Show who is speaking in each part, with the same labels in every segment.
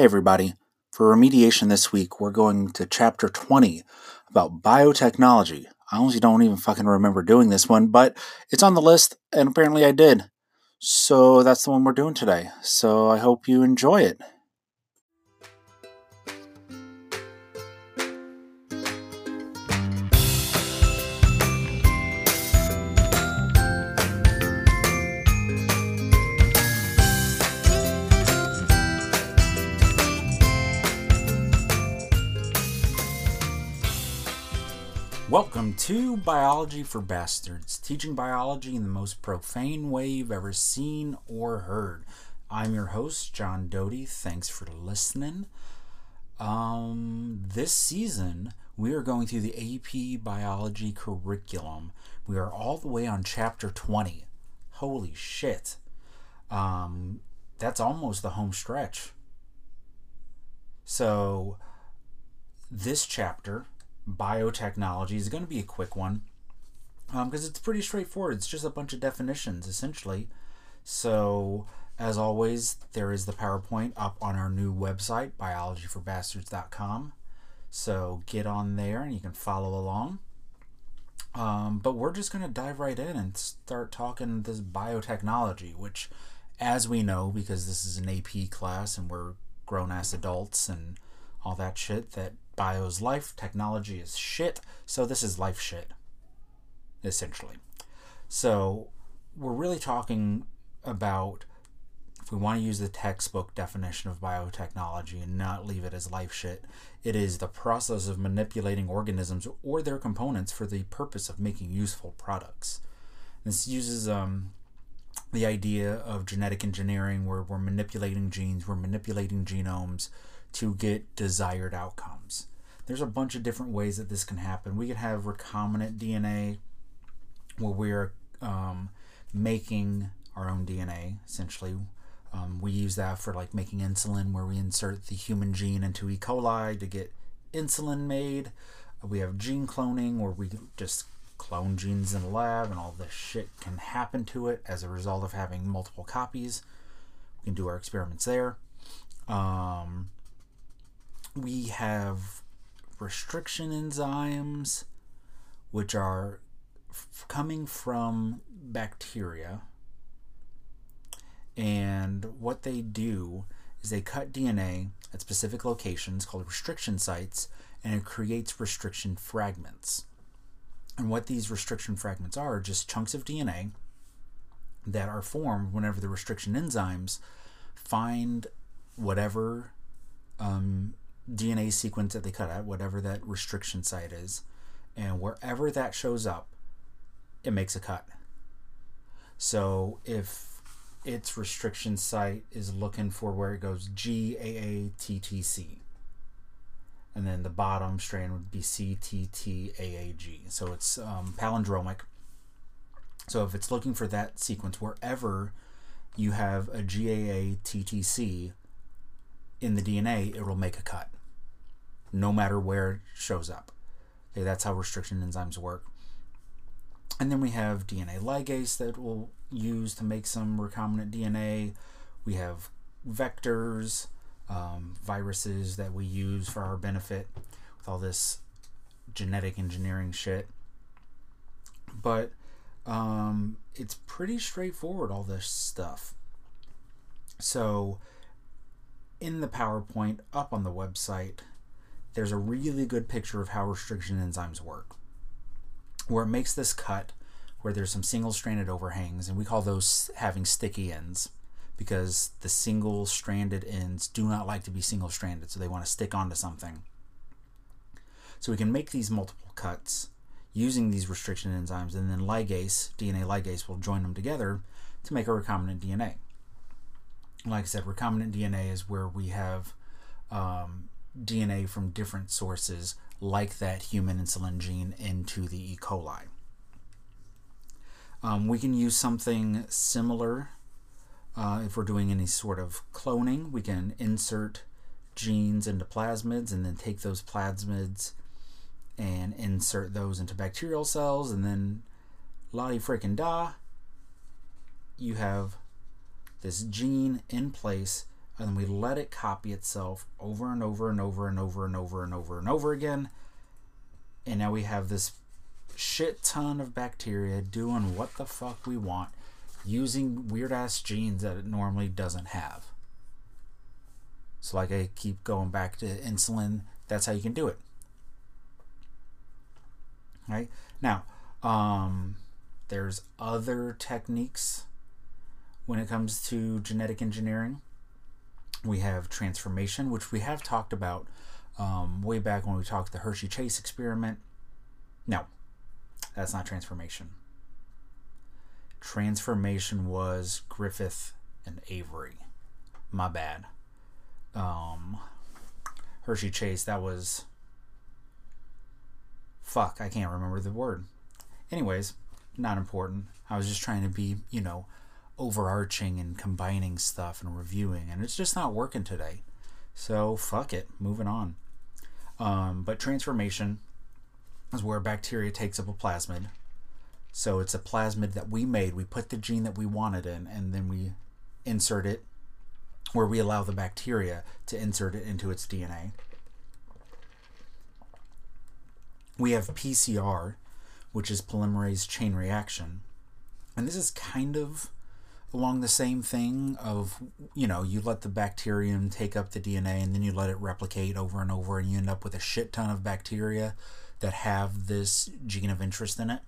Speaker 1: Hey, everybody. For remediation this week, we're going to chapter 20 about biotechnology. I honestly don't even fucking remember doing this one, but it's on the list, and apparently I did. So that's the one we're doing today. So I hope you enjoy it. Welcome to Biology for Bastards, teaching biology in the most profane way you've ever seen or heard. I'm your host, John Doty. Thanks for listening. Um, this season, we are going through the AP Biology curriculum. We are all the way on chapter 20. Holy shit. Um, that's almost the home stretch. So, this chapter biotechnology is going to be a quick one because um, it's pretty straightforward. It's just a bunch of definitions, essentially. So, as always, there is the PowerPoint up on our new website, biologyforbastards.com. So, get on there and you can follow along. Um, but we're just going to dive right in and start talking this biotechnology, which, as we know, because this is an AP class and we're grown ass adults and all that shit, that Bio's life, technology is shit, so this is life shit, essentially. So we're really talking about if we want to use the textbook definition of biotechnology and not leave it as life shit, it is the process of manipulating organisms or their components for the purpose of making useful products. This uses um, the idea of genetic engineering where we're manipulating genes, we're manipulating genomes to get desired outcomes there's a bunch of different ways that this can happen. We could have recombinant DNA where we're um, making our own DNA, essentially. Um, we use that for like making insulin, where we insert the human gene into E. coli to get insulin made. We have gene cloning, where we just clone genes in the lab, and all this shit can happen to it as a result of having multiple copies. We can do our experiments there. Um, we have restriction enzymes, which are f- coming from bacteria. And what they do is they cut DNA at specific locations called restriction sites, and it creates restriction fragments. And what these restriction fragments are, are just chunks of DNA that are formed whenever the restriction enzymes find whatever um, DNA sequence that they cut out, whatever that restriction site is, and wherever that shows up, it makes a cut. So if its restriction site is looking for where it goes GAATTC, and then the bottom strand would be CTTAAG. So it's um, palindromic. So if it's looking for that sequence wherever you have a GAATTC in the DNA, it will make a cut no matter where it shows up. Okay, that's how restriction enzymes work. And then we have DNA ligase that we'll use to make some recombinant DNA. We have vectors, um, viruses that we use for our benefit with all this genetic engineering shit. But um, it's pretty straightforward, all this stuff. So, in the PowerPoint up on the website, there's a really good picture of how restriction enzymes work, where it makes this cut where there's some single stranded overhangs, and we call those having sticky ends because the single stranded ends do not like to be single stranded, so they want to stick onto something. So we can make these multiple cuts using these restriction enzymes, and then ligase, DNA ligase, will join them together to make a recombinant DNA. Like I said, recombinant DNA is where we have um, DNA from different sources, like that human insulin gene, into the E. coli. Um, we can use something similar uh, if we're doing any sort of cloning. We can insert genes into plasmids and then take those plasmids and insert those into bacterial cells, and then la freaking da, you have this gene in place and we let it copy itself over and over and over and over and over and over and over again. And now we have this shit ton of bacteria doing what the fuck we want using weird ass genes that it normally doesn't have. So, like I keep going back to insulin, that's how you can do it. Right? Now, um, there's other techniques when it comes to genetic engineering. We have transformation, which we have talked about um, way back when we talked the Hershey Chase experiment. No, that's not transformation. Transformation was Griffith and Avery. My bad. Um, Hershey Chase, that was. Fuck, I can't remember the word. Anyways, not important. I was just trying to be, you know, overarching and combining stuff and reviewing, and it's just not working today. So, fuck it, moving on. Um, but transformation is where bacteria takes up a plasmid. So it's a plasmid that we made. We put the gene that we wanted in, and then we insert it where we allow the bacteria to insert it into its DNA. We have PCR, which is polymerase chain reaction. And this is kind of along the same thing of you know you let the bacterium take up the DNA and then you let it replicate over and over and you end up with a shit ton of bacteria that have this gene of interest in it.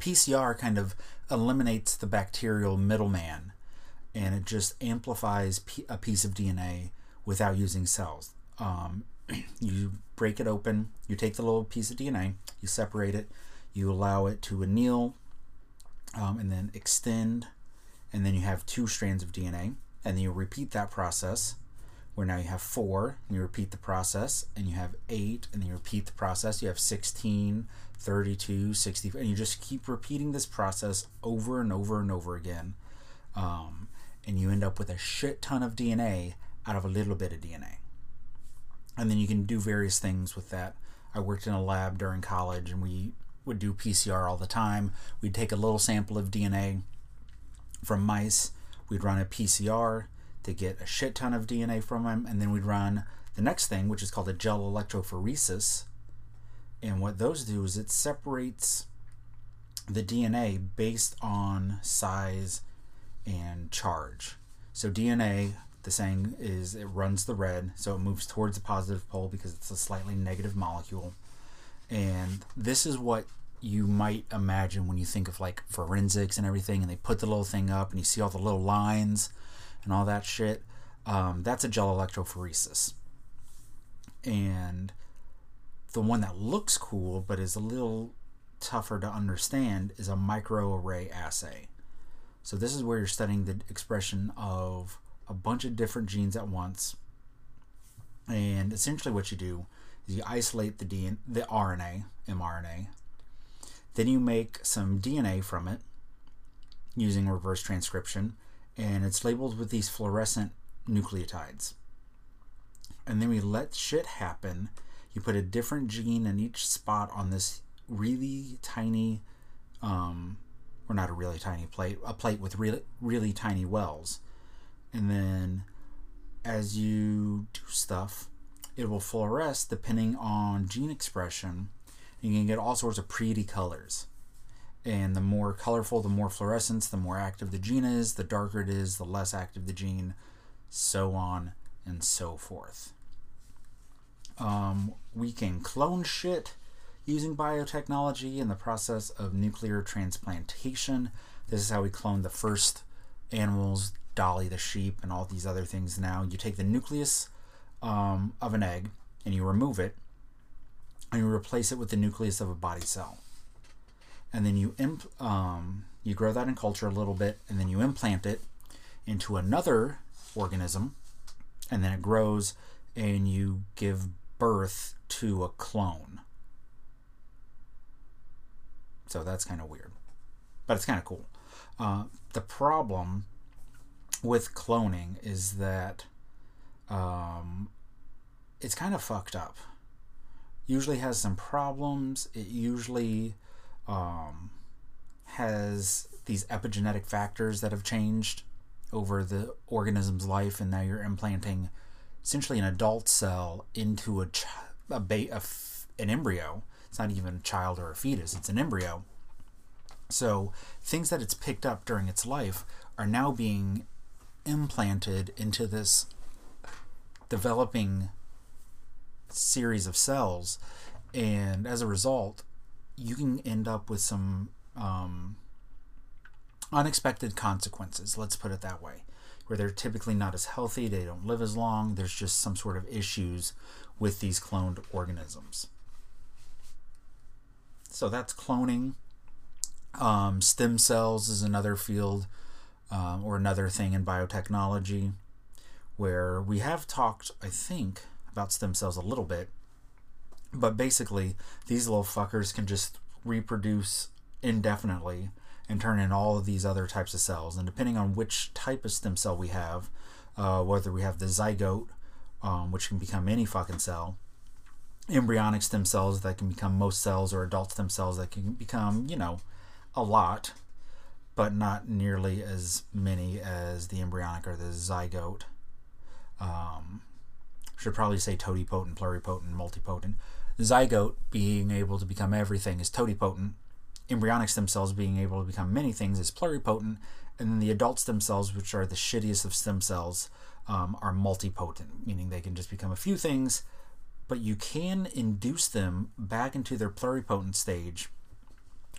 Speaker 1: PCR kind of eliminates the bacterial middleman and it just amplifies a piece of DNA without using cells. Um, you break it open, you take the little piece of DNA, you separate it, you allow it to anneal um, and then extend, and then you have two strands of DNA, and then you repeat that process where now you have four, and you repeat the process, and you have eight, and then you repeat the process, you have 16, 32, 60, and you just keep repeating this process over and over and over again. Um, and you end up with a shit ton of DNA out of a little bit of DNA. And then you can do various things with that. I worked in a lab during college, and we would do PCR all the time. We'd take a little sample of DNA from mice, we'd run a PCR to get a shit ton of DNA from them, and then we'd run the next thing, which is called a gel electrophoresis. And what those do is it separates the DNA based on size and charge. So DNA, the saying is it runs the red, so it moves towards the positive pole because it's a slightly negative molecule. And this is what you might imagine when you think of like forensics and everything, and they put the little thing up and you see all the little lines and all that shit. Um, that's a gel electrophoresis. And the one that looks cool but is a little tougher to understand is a microarray assay. So this is where you're studying the expression of a bunch of different genes at once. And essentially what you do is you isolate the DNA, the RNA, mRNA. Then you make some DNA from it using reverse transcription, and it's labeled with these fluorescent nucleotides. And then we let shit happen. You put a different gene in each spot on this really tiny, um, or not a really tiny plate, a plate with really, really tiny wells. And then as you do stuff, it will fluoresce depending on gene expression. You can get all sorts of pretty colors. And the more colorful, the more fluorescence, the more active the gene is, the darker it is, the less active the gene, so on and so forth. Um, we can clone shit using biotechnology in the process of nuclear transplantation. This is how we clone the first animals, Dolly the sheep, and all these other things now. You take the nucleus um, of an egg and you remove it and you replace it with the nucleus of a body cell. And then you um, you grow that in culture a little bit and then you implant it into another organism and then it grows and you give birth to a clone. So that's kind of weird, but it's kind of cool. Uh, the problem with cloning is that um, it's kind of fucked up. Usually has some problems. It usually um, has these epigenetic factors that have changed over the organism's life, and now you're implanting essentially an adult cell into a, ch- a, ba- a f- an embryo. It's not even a child or a fetus, it's an embryo. So things that it's picked up during its life are now being implanted into this developing series of cells. And as a result, you can end up with some um, unexpected consequences, let's put it that way, where they're typically not as healthy, they don't live as long, there's just some sort of issues with these cloned organisms. So that's cloning. Um, stem cells is another field um, or another thing in biotechnology where we have talked, I think, about stem cells a little bit. But basically, these little fuckers can just reproduce indefinitely and turn in all of these other types of cells. And depending on which type of stem cell we have, uh, whether we have the zygote, um, which can become any fucking cell, embryonic stem cells that can become most cells, or adult stem cells that can become, you know, a lot, but not nearly as many as the embryonic or the zygote. Um, should probably say totipotent, pluripotent, multipotent. Zygote being able to become everything is totipotent. Embryonic stem cells being able to become many things is pluripotent. And then the adult stem cells, which are the shittiest of stem cells, um, are multipotent, meaning they can just become a few things, but you can induce them back into their pluripotent stage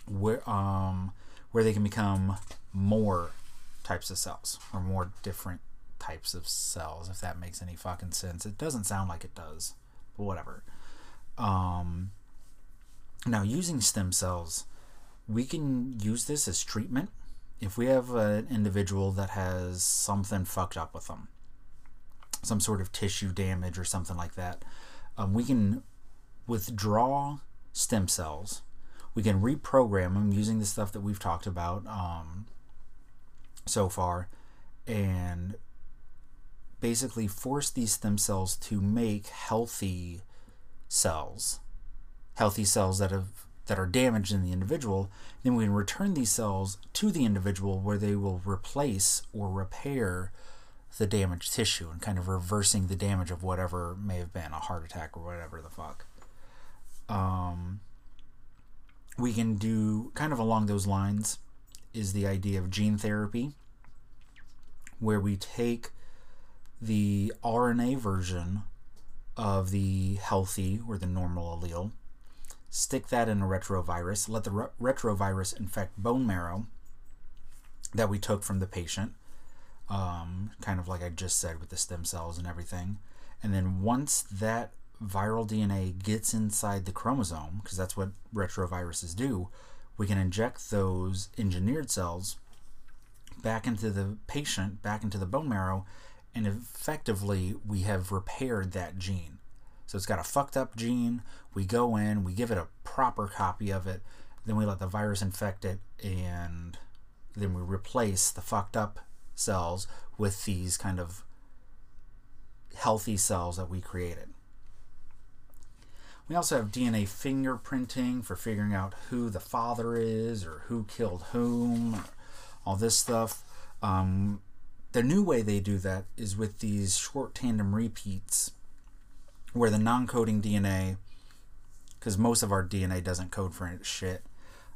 Speaker 1: where, um, where they can become more types of cells or more different types of cells, if that makes any fucking sense. It doesn't sound like it does, but whatever. Um, now, using stem cells, we can use this as treatment if we have an individual that has something fucked up with them, some sort of tissue damage or something like that. Um, we can withdraw stem cells. We can reprogram them using the stuff that we've talked about um, so far, and basically force these stem cells to make healthy cells, healthy cells that have that are damaged in the individual, then we can return these cells to the individual where they will replace or repair the damaged tissue and kind of reversing the damage of whatever may have been a heart attack or whatever the fuck. Um, we can do kind of along those lines is the idea of gene therapy, where we take the RNA version of the healthy or the normal allele, stick that in a retrovirus, let the re- retrovirus infect bone marrow that we took from the patient, um, kind of like I just said with the stem cells and everything. And then once that viral DNA gets inside the chromosome, because that's what retroviruses do, we can inject those engineered cells back into the patient, back into the bone marrow, and effectively we have repaired that gene. So it's got a fucked up gene. We go in, we give it a proper copy of it, then we let the virus infect it, and then we replace the fucked up cells with these kind of healthy cells that we created. We also have DNA fingerprinting for figuring out who the father is or who killed whom, all this stuff. Um, the new way they do that is with these short tandem repeats where the non coding DNA, because most of our DNA doesn't code for shit,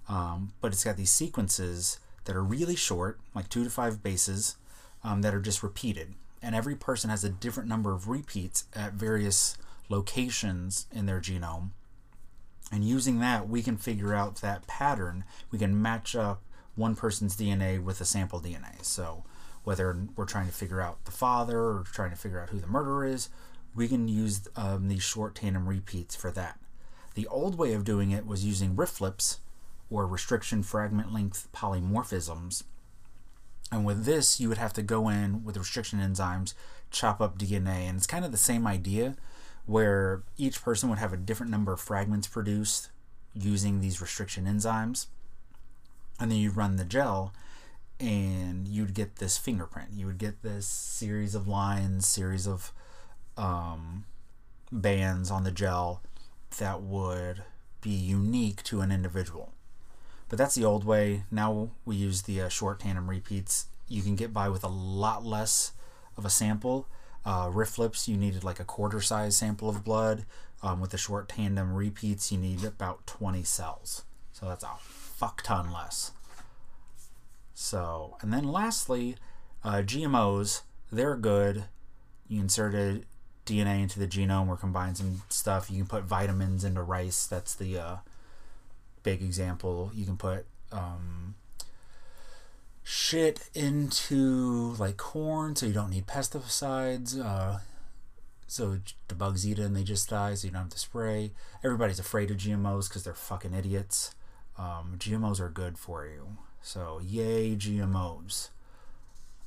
Speaker 1: um, but it's got these sequences that are really short, like two to five bases, um, that are just repeated. And every person has a different number of repeats at various locations in their genome. And using that, we can figure out that pattern. We can match up one person's DNA with a sample DNA. So whether we're trying to figure out the father or trying to figure out who the murderer is, we can use um, these short tandem repeats for that. The old way of doing it was using RFLPs, or restriction fragment length polymorphisms. And with this, you would have to go in with restriction enzymes, chop up DNA, and it's kind of the same idea where each person would have a different number of fragments produced using these restriction enzymes. And then you run the gel, and you'd get this fingerprint. You would get this series of lines, series of um, bands on the gel that would be unique to an individual. But that's the old way. Now we use the uh, short tandem repeats you can get by with a lot less of a sample. Uh, Rifflips, you needed like a quarter size sample of blood. Um, with the short tandem repeats, you need about 20 cells. So that's a fuck ton less. So, and then lastly, uh, GMOs, they're good. You inserted DNA into the genome or combine some stuff. You can put vitamins into rice. That's the uh, big example. You can put um, shit into like corn so you don't need pesticides. Uh, so the bugs eat it and they just die so you don't have to spray. Everybody's afraid of GMOs because they're fucking idiots. Um, GMOs are good for you. So, yay, GMOs.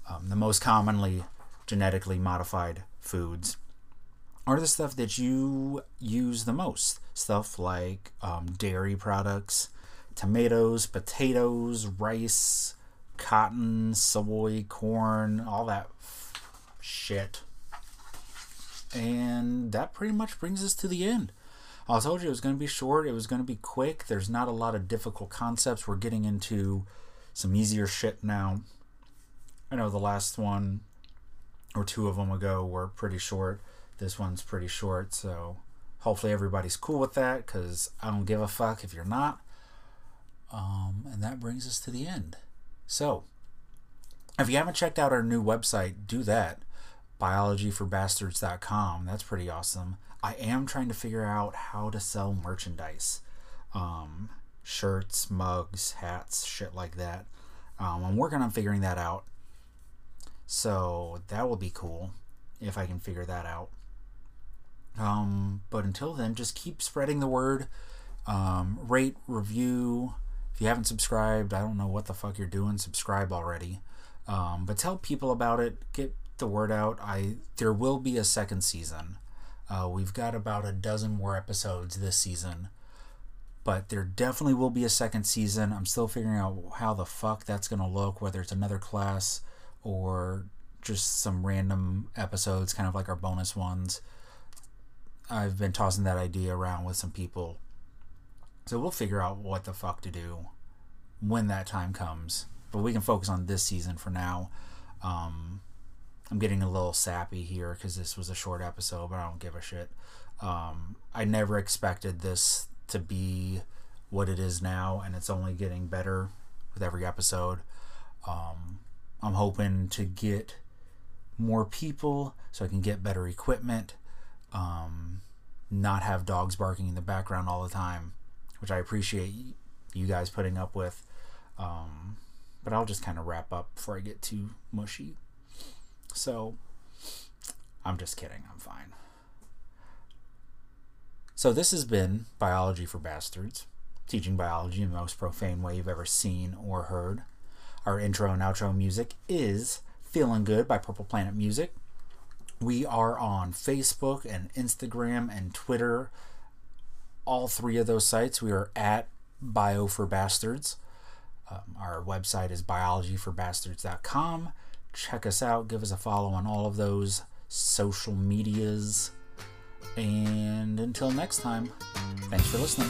Speaker 1: Um, the most commonly genetically modified foods are the stuff that you use the most. Stuff like um, dairy products, tomatoes, potatoes, rice, cotton, soy, corn, all that shit. And that pretty much brings us to the end. I told you it was going to be short, it was going to be quick. There's not a lot of difficult concepts. We're getting into some easier shit now. I know the last one or two of them ago were pretty short. This one's pretty short, so hopefully everybody's cool with that because I don't give a fuck if you're not. Um, and that brings us to the end. So, if you haven't checked out our new website, do that. Biologyforbastards.com. That's pretty awesome. I am trying to figure out how to sell merchandise. Um, shirts, mugs, hats, shit like that. Um, I'm working on figuring that out. So that will be cool if I can figure that out. Um, but until then, just keep spreading the word. Um, rate, review. If you haven't subscribed, I don't know what the fuck you're doing. Subscribe already. Um, but tell people about it. Get the word out. I there will be a second season. Uh, we've got about a dozen more episodes this season, but there definitely will be a second season. I'm still figuring out how the fuck that's gonna look. Whether it's another class or just some random episodes, kind of like our bonus ones. I've been tossing that idea around with some people. So we'll figure out what the fuck to do when that time comes. But we can focus on this season for now. Um, I'm getting a little sappy here because this was a short episode, but I don't give a shit. Um, I never expected this to be what it is now, and it's only getting better with every episode. Um, I'm hoping to get more people so I can get better equipment. Um, not have dogs barking in the background all the time, which I appreciate you guys putting up with. Um, but I'll just kind of wrap up before I get too mushy. So, I'm just kidding. I'm fine. So, this has been Biology for Bastards, teaching biology in the most profane way you've ever seen or heard. Our intro and outro music is Feeling Good by Purple Planet Music. We are on Facebook and Instagram and Twitter. All three of those sites, we are at Bio for Bastards. Um, our website is biologyforbastards.com. Check us out, give us a follow on all of those social medias. And until next time, thanks for listening.